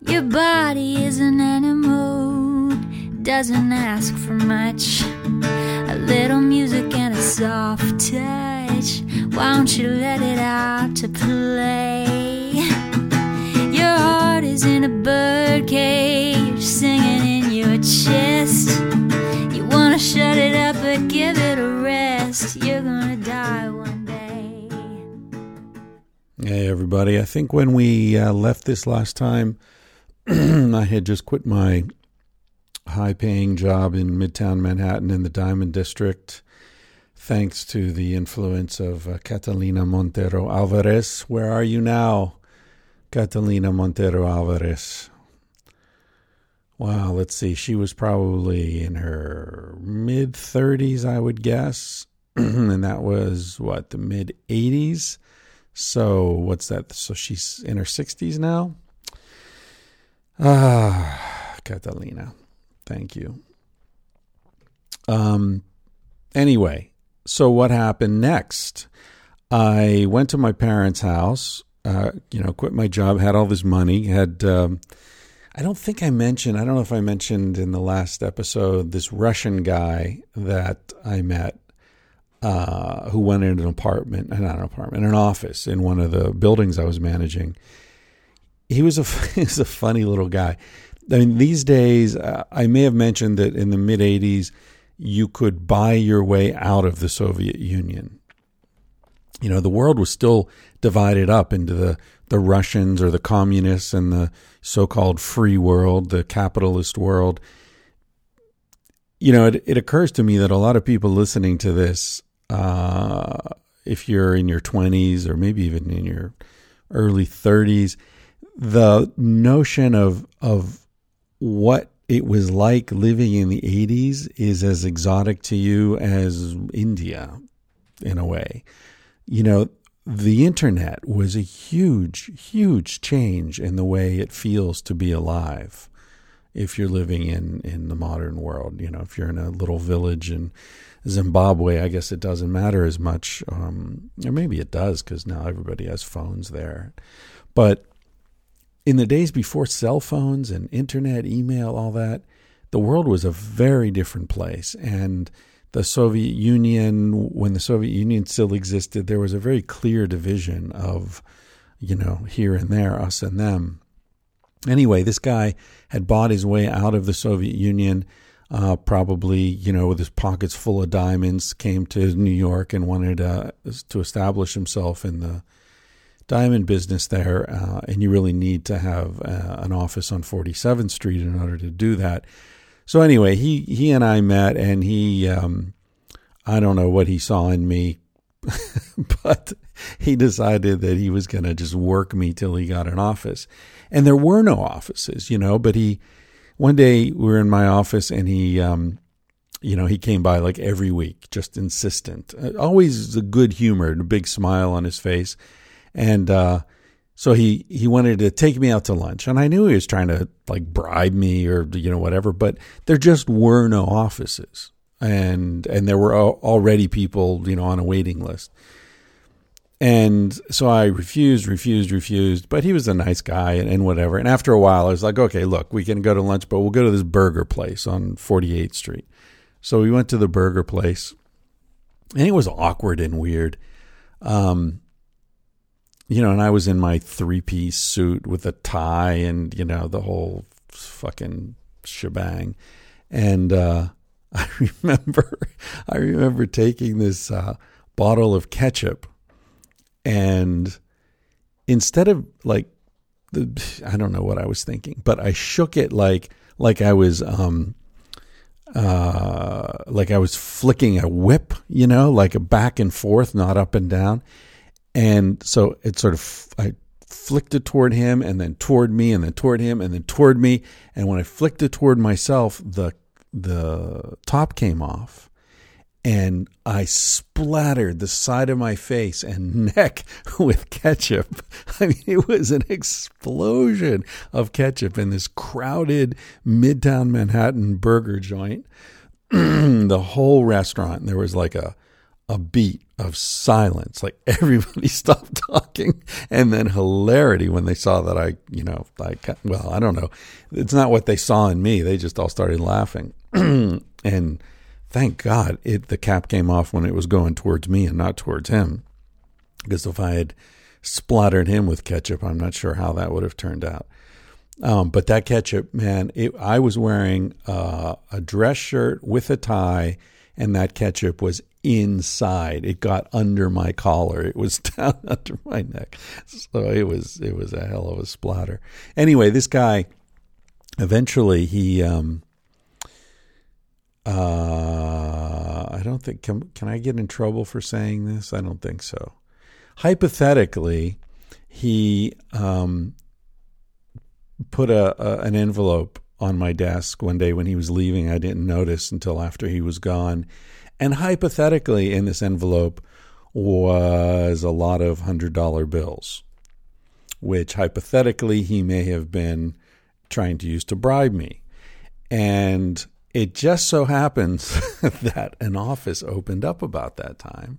Your body is an animal, doesn't ask for much. A little music and a soft touch. Why don't you let it out to play? Your heart is in a bird cage, singing in your chest. You wanna shut it up, but give it a rest. You're gonna die one day. Hey, everybody. I think when we uh, left this last time, I had just quit my high paying job in Midtown Manhattan in the Diamond District, thanks to the influence of uh, Catalina Montero Alvarez. Where are you now, Catalina Montero Alvarez? Wow, let's see. She was probably in her mid 30s, I would guess. and that was what, the mid 80s? So, what's that? So, she's in her 60s now? Ah, Catalina. Thank you. Um anyway, so what happened next? I went to my parents' house, uh, you know, quit my job, had all this money, had um I don't think I mentioned, I don't know if I mentioned in the last episode this Russian guy that I met uh, who went in an apartment, not an apartment, an office in one of the buildings I was managing he was a he was a funny little guy. I mean, these days, uh, I may have mentioned that in the mid '80s, you could buy your way out of the Soviet Union. You know, the world was still divided up into the the Russians or the communists and the so-called free world, the capitalist world. You know, it, it occurs to me that a lot of people listening to this, uh, if you're in your 20s or maybe even in your early 30s, the notion of of what it was like living in the 80s is as exotic to you as India in a way. You know, the internet was a huge, huge change in the way it feels to be alive if you're living in, in the modern world. You know, if you're in a little village in Zimbabwe, I guess it doesn't matter as much. Um, or maybe it does because now everybody has phones there. But in the days before cell phones and internet, email, all that, the world was a very different place. And the Soviet Union, when the Soviet Union still existed, there was a very clear division of, you know, here and there, us and them. Anyway, this guy had bought his way out of the Soviet Union, uh, probably, you know, with his pockets full of diamonds, came to New York and wanted uh, to establish himself in the diamond business there, uh, and you really need to have uh, an office on 47th Street in order to do that. So anyway, he he and I met, and he um, I don't know what he saw in me, but he decided that he was going to just work me till he got an office, and there were no offices, you know. But he one day we were in my office, and he. Um, you know, he came by like every week, just insistent, uh, always a good humor and a big smile on his face and uh, so he he wanted to take me out to lunch, and I knew he was trying to like bribe me or you know whatever, but there just were no offices, and and there were already people you know on a waiting list. And so I refused, refused, refused. But he was a nice guy and, and, whatever. And after a while, I was like, okay, look, we can go to lunch, but we'll go to this burger place on 48th Street. So we went to the burger place, and it was awkward and weird. Um, you know, and I was in my three piece suit with a tie and, you know, the whole fucking shebang. And uh, I remember, I remember taking this uh, bottle of ketchup and instead of like, the, I don't know what I was thinking, but I shook it like, like I was, um, uh, like I was flicking a whip, you know, like a back and forth, not up and down. And so it sort of, I flicked it toward him and then toward me and then toward him and then toward me. And when I flicked it toward myself, the, the top came off and I splattered the side of my face and neck with ketchup. I mean, it was an explosion of ketchup in this crowded Midtown Manhattan burger joint. the whole restaurant, there was like a a beat of silence. Like everybody stopped talking and then hilarity when they saw that I, you know, like, well, I don't know. It's not what they saw in me. They just all started laughing. and thank God it, the cap came off when it was going towards me and not towards him. Because if I had splattered him with ketchup, I'm not sure how that would have turned out. Um, but that ketchup, man, it, I was wearing uh, a dress shirt with a tie, and that ketchup was inside. It got under my collar. It was down under my neck. So it was it was a hell of a splatter. Anyway, this guy eventually he um uh I don't think can can I get in trouble for saying this? I don't think so. Hypothetically, he um put a, a an envelope on my desk one day when he was leaving. I didn't notice until after he was gone and hypothetically, in this envelope was a lot of $100 bills, which hypothetically he may have been trying to use to bribe me. And it just so happens that an office opened up about that time.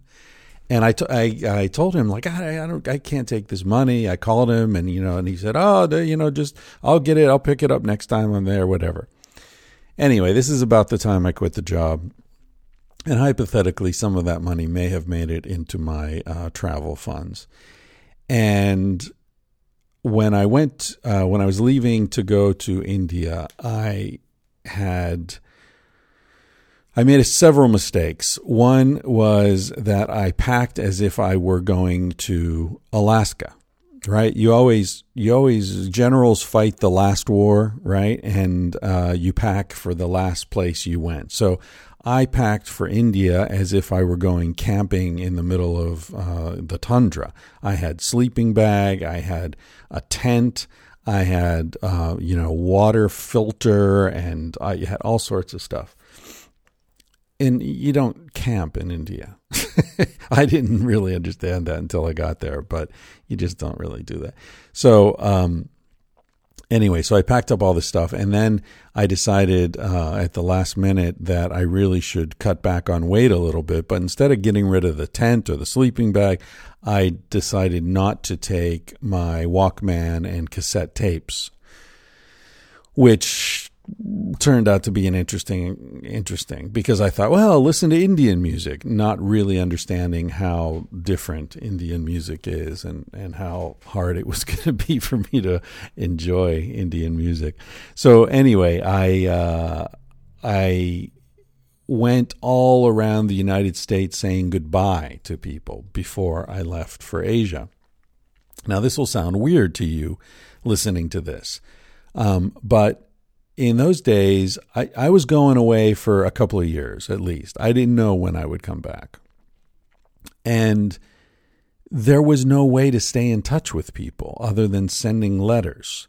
And I, t- I, I told him like I, I don't I can't take this money. I called him and you know and he said oh you know just I'll get it I'll pick it up next time I'm there whatever. Anyway, this is about the time I quit the job and hypothetically, some of that money may have made it into my uh, travel funds. And when I went, uh, when I was leaving to go to India, I had. I made several mistakes. One was that I packed as if I were going to Alaska, right? You always, you always, generals fight the last war, right? And uh, you pack for the last place you went. So I packed for India as if I were going camping in the middle of uh, the tundra. I had sleeping bag, I had a tent, I had uh, you know water filter, and I had all sorts of stuff. And you don't camp in India. I didn't really understand that until I got there, but you just don't really do that. So um, anyway, so I packed up all this stuff, and then I decided uh, at the last minute that I really should cut back on weight a little bit. But instead of getting rid of the tent or the sleeping bag, I decided not to take my Walkman and cassette tapes, which turned out to be an interesting interesting because I thought, well, listen to Indian music, not really understanding how different Indian music is and and how hard it was going to be for me to enjoy Indian music. So anyway, I uh, I went all around the United States saying goodbye to people before I left for Asia. Now, this will sound weird to you listening to this, um, but in those days, I, I was going away for a couple of years at least. I didn't know when I would come back. And there was no way to stay in touch with people other than sending letters,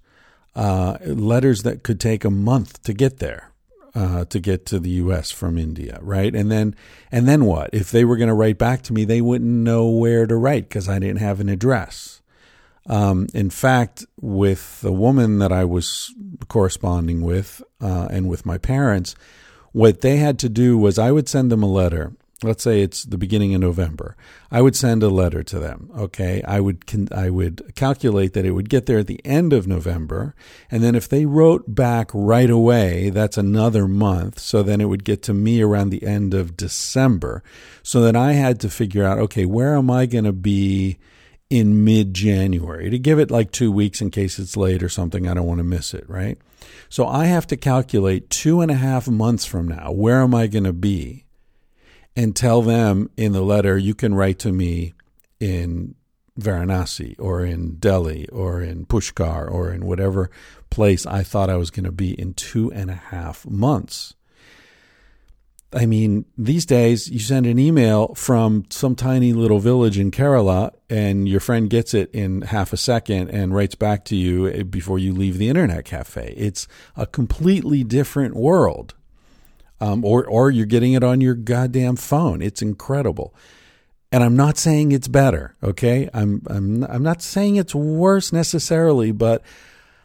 uh, letters that could take a month to get there. Uh, to get to the U.S. from India, right? And then, and then what? If they were going to write back to me, they wouldn't know where to write because I didn't have an address. Um, in fact, with the woman that I was corresponding with uh, and with my parents, what they had to do was I would send them a letter. Let's say it's the beginning of November. I would send a letter to them. Okay, I would I would calculate that it would get there at the end of November, and then if they wrote back right away, that's another month. So then it would get to me around the end of December. So then I had to figure out, okay, where am I going to be? In mid January to give it like two weeks in case it's late or something. I don't want to miss it, right? So I have to calculate two and a half months from now, where am I going to be? And tell them in the letter, you can write to me in Varanasi or in Delhi or in Pushkar or in whatever place I thought I was going to be in two and a half months. I mean, these days you send an email from some tiny little village in Kerala and your friend gets it in half a second and writes back to you eh, before you leave the internet cafe. It's a completely different world. Um, or, or you're getting it on your goddamn phone. It's incredible. And I'm not saying it's better, okay? I'm, I'm, I'm not saying it's worse necessarily, but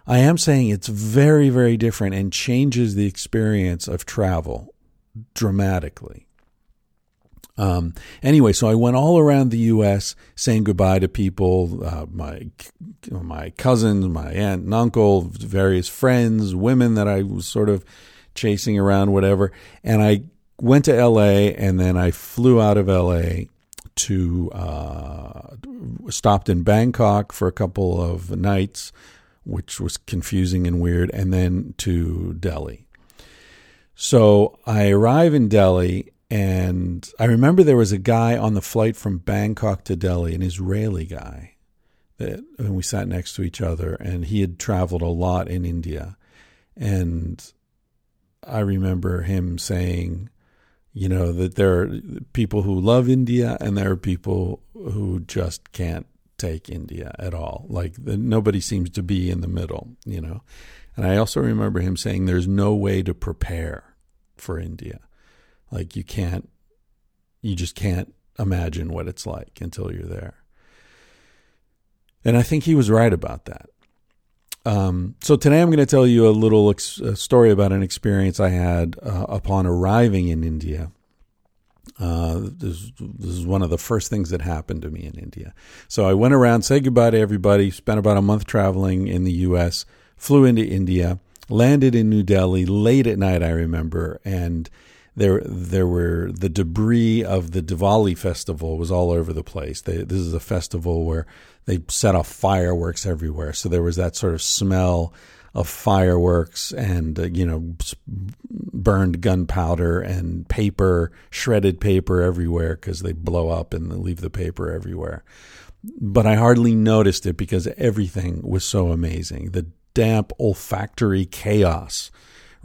I am saying it's very, very different and changes the experience of travel dramatically. Um, anyway, so I went all around the U.S. saying goodbye to people, uh, my my cousins, my aunt and uncle, various friends, women that I was sort of chasing around, whatever. And I went to L.A. and then I flew out of L.A. to uh, stopped in Bangkok for a couple of nights, which was confusing and weird, and then to Delhi. So I arrive in Delhi and I remember there was a guy on the flight from Bangkok to Delhi, an Israeli guy, that and we sat next to each other, and he had traveled a lot in India. And I remember him saying, you know, that there are people who love India and there are people who just can't take India at all. Like nobody seems to be in the middle, you know. And I also remember him saying there's no way to prepare for India like you can't, you just can't imagine what it's like until you're there. And I think he was right about that. Um, so today I'm going to tell you a little ex- a story about an experience I had uh, upon arriving in India. Uh, this, this is one of the first things that happened to me in India. So I went around, said goodbye to everybody, spent about a month traveling in the U.S., flew into India, landed in New Delhi late at night, I remember, and there there were the debris of the Diwali festival was all over the place. They, this is a festival where they set off fireworks everywhere, so there was that sort of smell of fireworks and uh, you know burned gunpowder and paper, shredded paper everywhere because they blow up and leave the paper everywhere. But I hardly noticed it because everything was so amazing. The damp olfactory chaos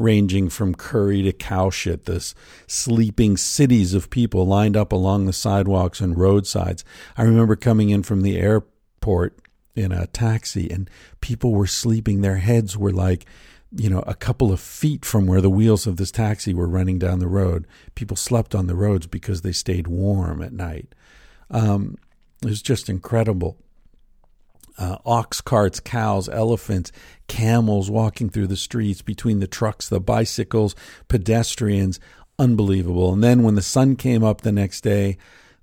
ranging from curry to cow shit, this sleeping cities of people lined up along the sidewalks and roadsides. I remember coming in from the airport in a taxi and people were sleeping. Their heads were like, you know, a couple of feet from where the wheels of this taxi were running down the road. People slept on the roads because they stayed warm at night. Um, it was just incredible uh, ox carts, cows, elephants, camels walking through the streets between the trucks, the bicycles, pedestrians. Unbelievable. And then when the sun came up the next day,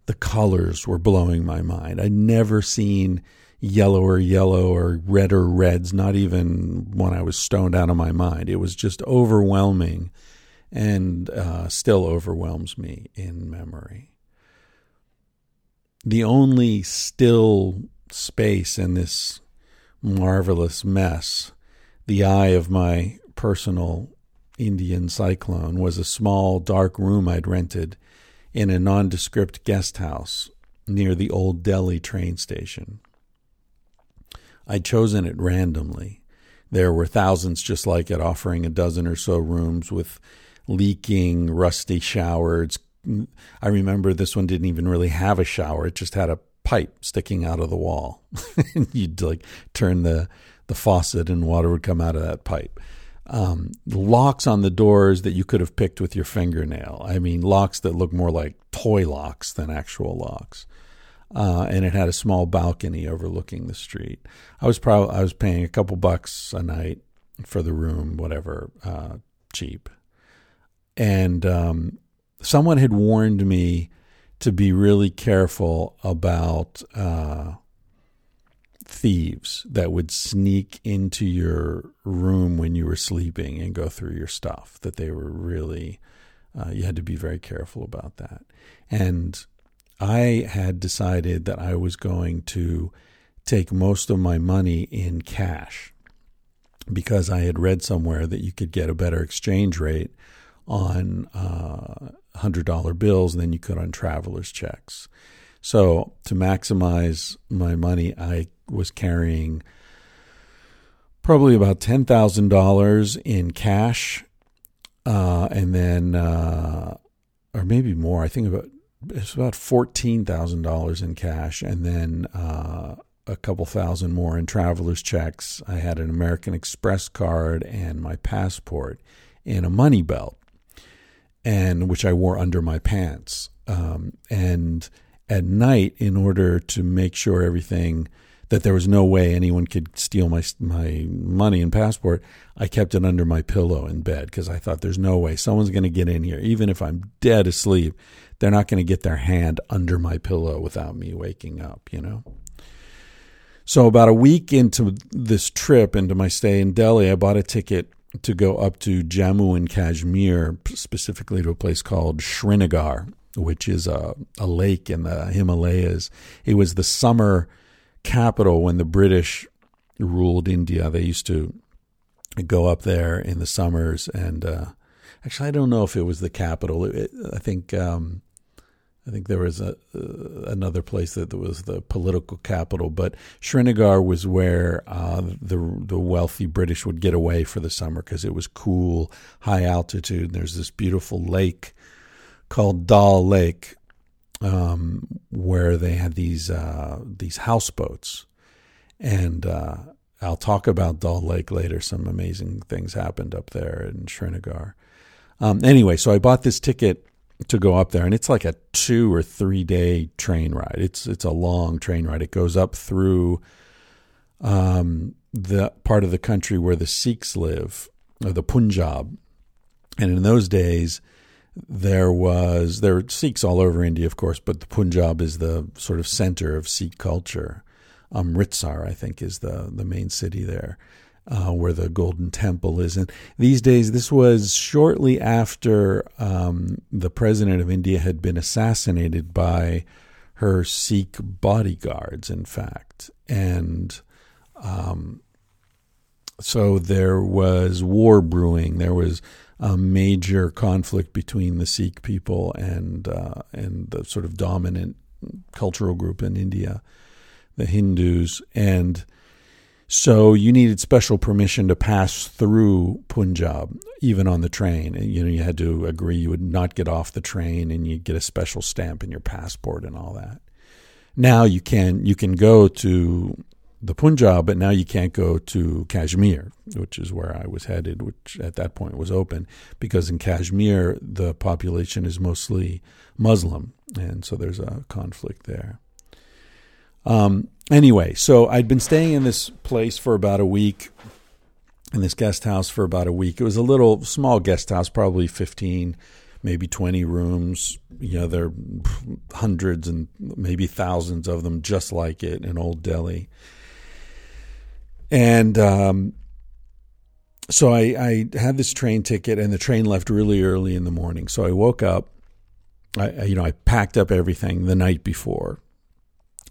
the colors were blowing my mind. I'd never seen yellower yellow or redder reds, not even when I was stoned out of my mind. It was just overwhelming and uh, still overwhelms me in memory. The only still space in this marvelous mess, the eye of my personal Indian cyclone was a small dark room I'd rented in a nondescript guest house near the old Delhi train station. I'd chosen it randomly. There were thousands just like it, offering a dozen or so rooms with leaking, rusty showers. I remember this one didn't even really have a shower, it just had a pipe sticking out of the wall. and you'd like turn the, the faucet and water would come out of that pipe. Um, locks on the doors that you could have picked with your fingernail. I mean, locks that look more like toy locks than actual locks. Uh, and it had a small balcony overlooking the street. I was probably I was paying a couple bucks a night for the room, whatever, uh, cheap. And um, someone had warned me to be really careful about uh, thieves that would sneak into your room when you were sleeping and go through your stuff. That they were really, uh, you had to be very careful about that. And I had decided that I was going to take most of my money in cash because I had read somewhere that you could get a better exchange rate on uh, $100 bills than you could on traveler's checks. So, to maximize my money, I was carrying probably about $10,000 in cash. Uh, and then, uh, or maybe more, I think about it's about $14,000 in cash. And then uh, a couple thousand more in traveler's checks. I had an American Express card and my passport in a money belt and which I wore under my pants. Um, and at night, in order to make sure everything that there was no way anyone could steal my my money and passport, I kept it under my pillow in bed because I thought there's no way someone's going to get in here, even if I'm dead asleep. They're not going to get their hand under my pillow without me waking up, you know. So about a week into this trip, into my stay in Delhi, I bought a ticket to go up to Jammu and Kashmir, specifically to a place called Srinagar, which is a, a lake in the Himalayas. It was the summer capital when the British ruled India. They used to go up there in the summers, and uh, actually, I don't know if it was the capital. It, I think um, I think there was a uh, another place that was the political capital, but Srinagar was where uh, the the wealthy British would get away for the summer because it was cool, high altitude. And There's this beautiful lake called Dal Lake, um, where they had these uh, these houseboats, and uh, I'll talk about Dal Lake later. Some amazing things happened up there in Srinagar. Um, anyway, so I bought this ticket to go up there, and it's like a two or three day train ride. It's it's a long train ride. It goes up through um, the part of the country where the Sikhs live, or the Punjab, and in those days there was there were Sikhs all over India, of course, but the Punjab is the sort of center of Sikh culture. Amritsar, I think, is the the main city there, uh, where the Golden Temple is. And these days, this was shortly after um, the president of India had been assassinated by her Sikh bodyguards, in fact, and. Um, so there was war brewing. There was a major conflict between the Sikh people and uh, and the sort of dominant cultural group in India, the Hindus, and so you needed special permission to pass through Punjab, even on the train. You know, you had to agree you would not get off the train, and you get a special stamp in your passport and all that. Now you can you can go to the Punjab, but now you can't go to Kashmir, which is where I was headed, which at that point was open, because in Kashmir the population is mostly Muslim, and so there's a conflict there. Um, anyway, so I'd been staying in this place for about a week, in this guest house for about a week. It was a little small guest house, probably 15, maybe 20 rooms. You know, there are hundreds and maybe thousands of them just like it in Old Delhi and um, so I, I, had this train ticket, and the train left really early in the morning. So I woke up. I, you know, I packed up everything the night before,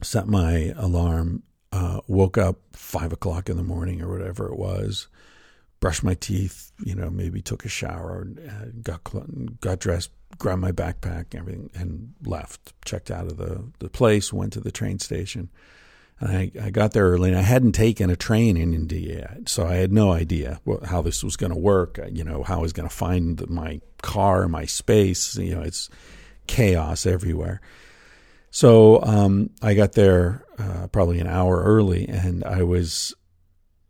set my alarm, uh, woke up five o'clock in the morning or whatever it was, brushed my teeth, you know, maybe took a shower, uh, got got dressed, grabbed my backpack, and everything, and left. Checked out of the the place, went to the train station. And I, I got there early and I hadn't taken a train in India yet. So I had no idea what, how this was going to work, uh, you know, how I was going to find my car, my space. You know, it's chaos everywhere. So um, I got there uh, probably an hour early and I was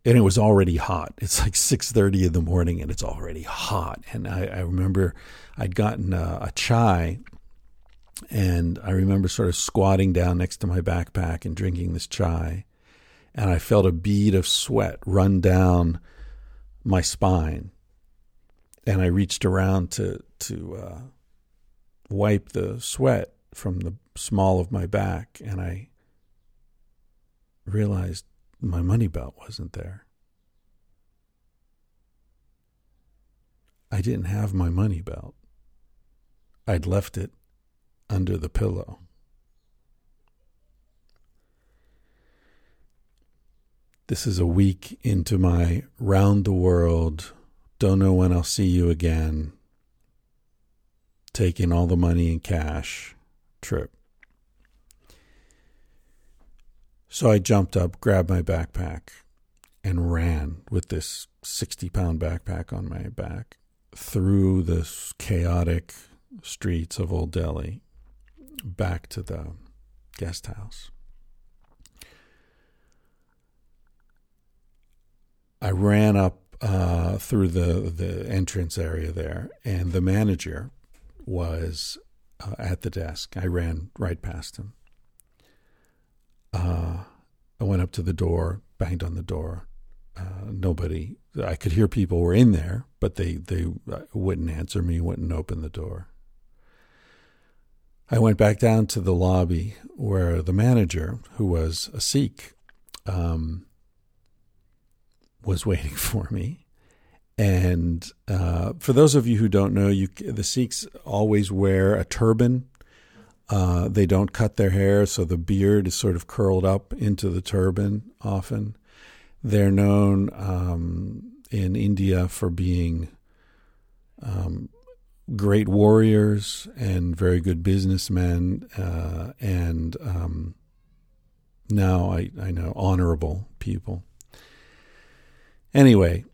and it was already hot. It's like six thirty in the morning, and it's already hot. And I, I remember I'd gotten a, a, chai and I remember sort of squatting down next to my backpack and drinking this chai. And I felt a bead of sweat run down my spine. And I reached around to, to uh, wipe the sweat from the small of my back. And I realized my money belt wasn't there. I didn't have my money belt. I'd left it under the pillow. This is a week into my round the world, don't know when I'll see you again, taking all the money in cash trip. So I jumped up, grabbed my backpack, and ran with this 60 pound backpack on my back through the chaotic streets of Old Delhi back to the guest house. I ran up uh, through the, the entrance area there, and the manager was uh, at the desk. I ran right past him. Uh, I went up to the door, banged on the door. Uh, nobody. I could hear people were in there, but they they uh, wouldn't answer me, wouldn't open the door. I went back down to the lobby where the manager, who was a Sikh, um, was waiting for me. And uh, for those of you who don't know, you the Sikhs always wear a turban. Uh, they don't cut their hair, so the beard is sort of curled up into the turban often. They're known um, in India for being um, great warriors and very good businessmen, uh, and um, now I, I know honorable people. Anyway,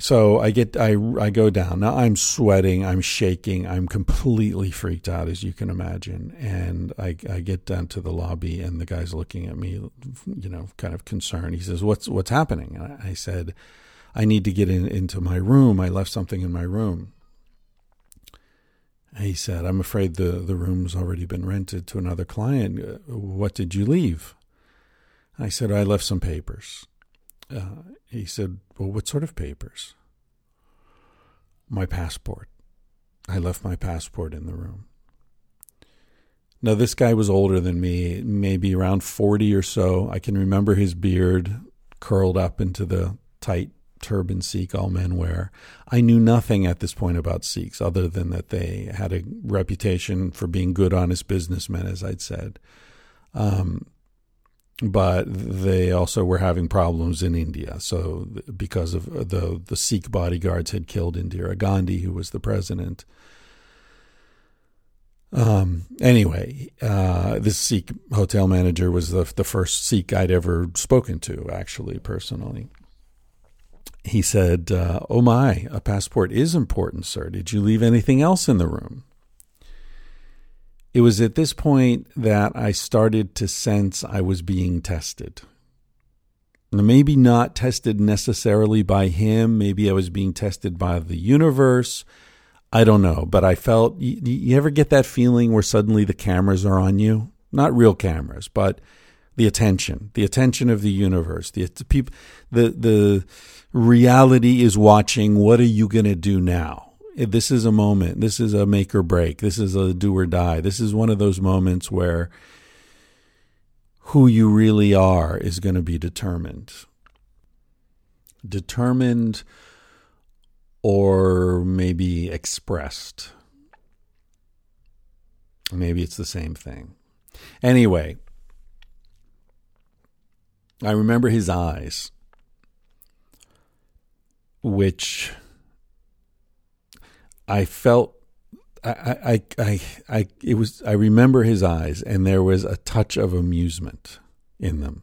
so I get I I go down. Now I'm sweating, I'm shaking, I'm completely freaked out as you can imagine. And I I get down to the lobby and the guy's looking at me, you know, kind of concerned. He says, "What's what's happening?" And I said, "I need to get in, into my room. I left something in my room." He said, "I'm afraid the the room's already been rented to another client. What did you leave?" I said, "I left some papers." Uh, he said, Well, what sort of papers? My passport. I left my passport in the room. Now, this guy was older than me, maybe around 40 or so. I can remember his beard curled up into the tight turban Sikh all men wear. I knew nothing at this point about Sikhs other than that they had a reputation for being good, honest businessmen, as I'd said. Um, but they also were having problems in India. So because of the the Sikh bodyguards had killed Indira Gandhi, who was the president. Um, anyway, uh, this Sikh hotel manager was the the first Sikh I'd ever spoken to, actually personally. He said, uh, "Oh my, a passport is important, sir. Did you leave anything else in the room?" It was at this point that I started to sense I was being tested. maybe not tested necessarily by him, maybe I was being tested by the universe. I don't know, but I felt you, you ever get that feeling where suddenly the cameras are on you? Not real cameras, but the attention, the attention of the universe, the, the people, the the reality is watching. What are you going to do now? Eh, this is a moment. This is a make or break. This is a do or die. This is one of those moments where who you really are is going to be determined. Determined or maybe expressed. Maybe it's the same thing. Anyway, I remember his eyes, which I felt I, I, I, I, it was, I remember his eyes and there was a touch of amusement in them.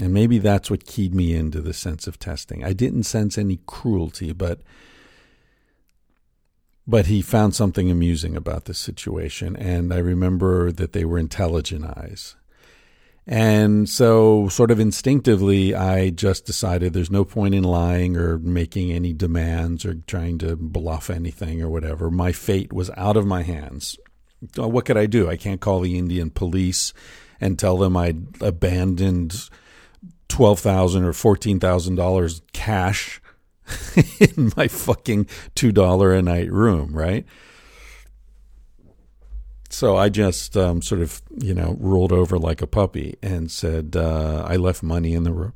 And maybe that's what keyed me into the sense of testing. I didn't sense any cruelty, but, but he found something amusing about the situation. And I remember that they were intelligent eyes. And so, sort of instinctively, I just decided there's no point in lying or making any demands or trying to bluff anything or whatever. My fate was out of my hands. Uh, what could I do? I can't call the Indian police and tell them I'd abandoned twelve thousand or fourteen thousand dollars cash in my fucking two dollar a night room, right? So I just um, sort of, you know, rolled over like a puppy and said, uh, I left money in the room.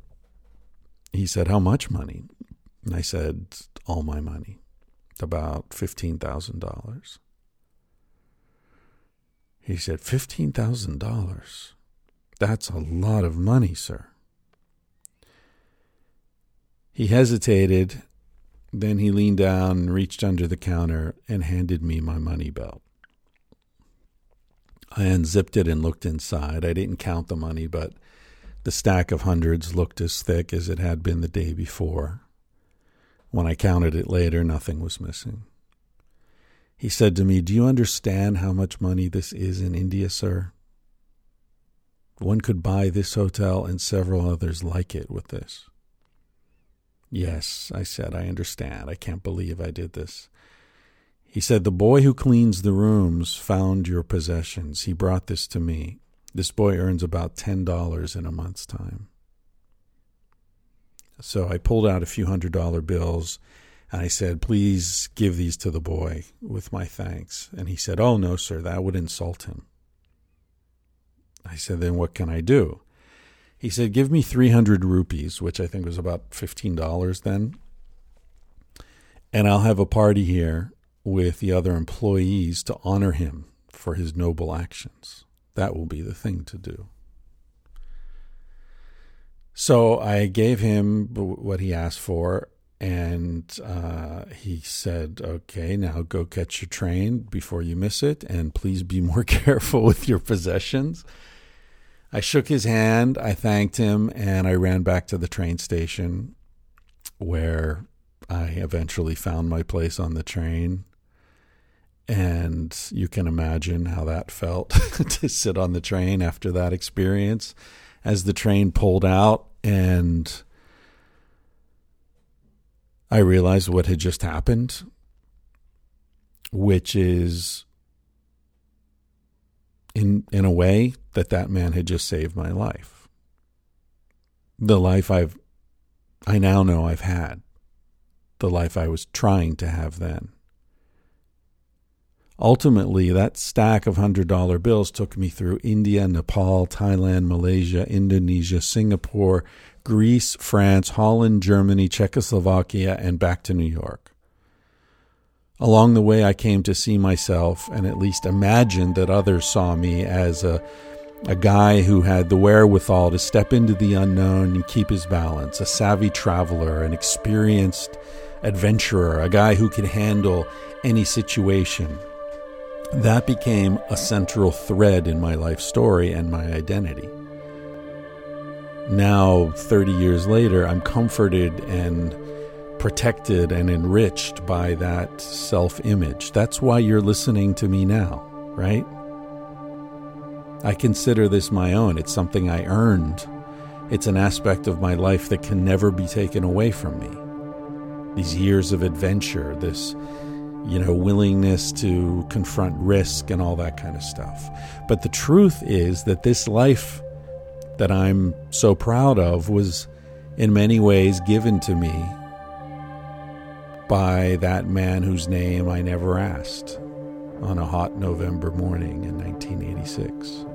He said, How much money? And I said, All my money, about $15,000. He said, $15,000? That's a lot of money, sir. He hesitated. Then he leaned down reached under the counter and handed me my money belt. I unzipped it and looked inside. I didn't count the money, but the stack of hundreds looked as thick as it had been the day before. When I counted it later, nothing was missing. He said to me, Do you understand how much money this is in India, sir? One could buy this hotel and several others like it with this. Yes, I said, I understand. I can't believe I did this. He said, The boy who cleans the rooms found your possessions. He brought this to me. This boy earns about $10 in a month's time. So I pulled out a few hundred dollar bills and I said, Please give these to the boy with my thanks. And he said, Oh, no, sir, that would insult him. I said, Then what can I do? He said, Give me 300 rupees, which I think was about $15 then. And I'll have a party here with the other employees to honor him for his noble actions. That will be the thing to do. So I gave him what he asked for, and uh, he said, Okay, now go catch your train before you miss it, and please be more careful with your possessions. I shook his hand, I thanked him, and I ran back to the train station where I eventually found my place on the train. And you can imagine how that felt to sit on the train after that experience as the train pulled out and I realized what had just happened, which is in in a way that that man had just saved my life. The life I've I now know I've had. The life I was trying to have then. Ultimately, that stack of $100 bills took me through India, Nepal, Thailand, Malaysia, Indonesia, Singapore, Greece, France, Holland, Germany, Czechoslovakia, and back to New York. Along the way, I came to see myself and at least imagined that others saw me as a, a guy who had the wherewithal to step into the unknown and keep his balance, a savvy traveler, an experienced adventurer, a guy who could handle any situation that became a central thread in my life story and my identity. Now, 30 years later, I'm comforted and protected and enriched by that self image. That's why you're listening to me now, right? I consider this my own. It's something I earned. It's an aspect of my life that can never be taken away from me. These years of adventure, this you know, willingness to confront risk and all that kind of stuff. But the truth is that this life that I'm so proud of was in many ways given to me by that man whose name I never asked on a hot November morning in 1986.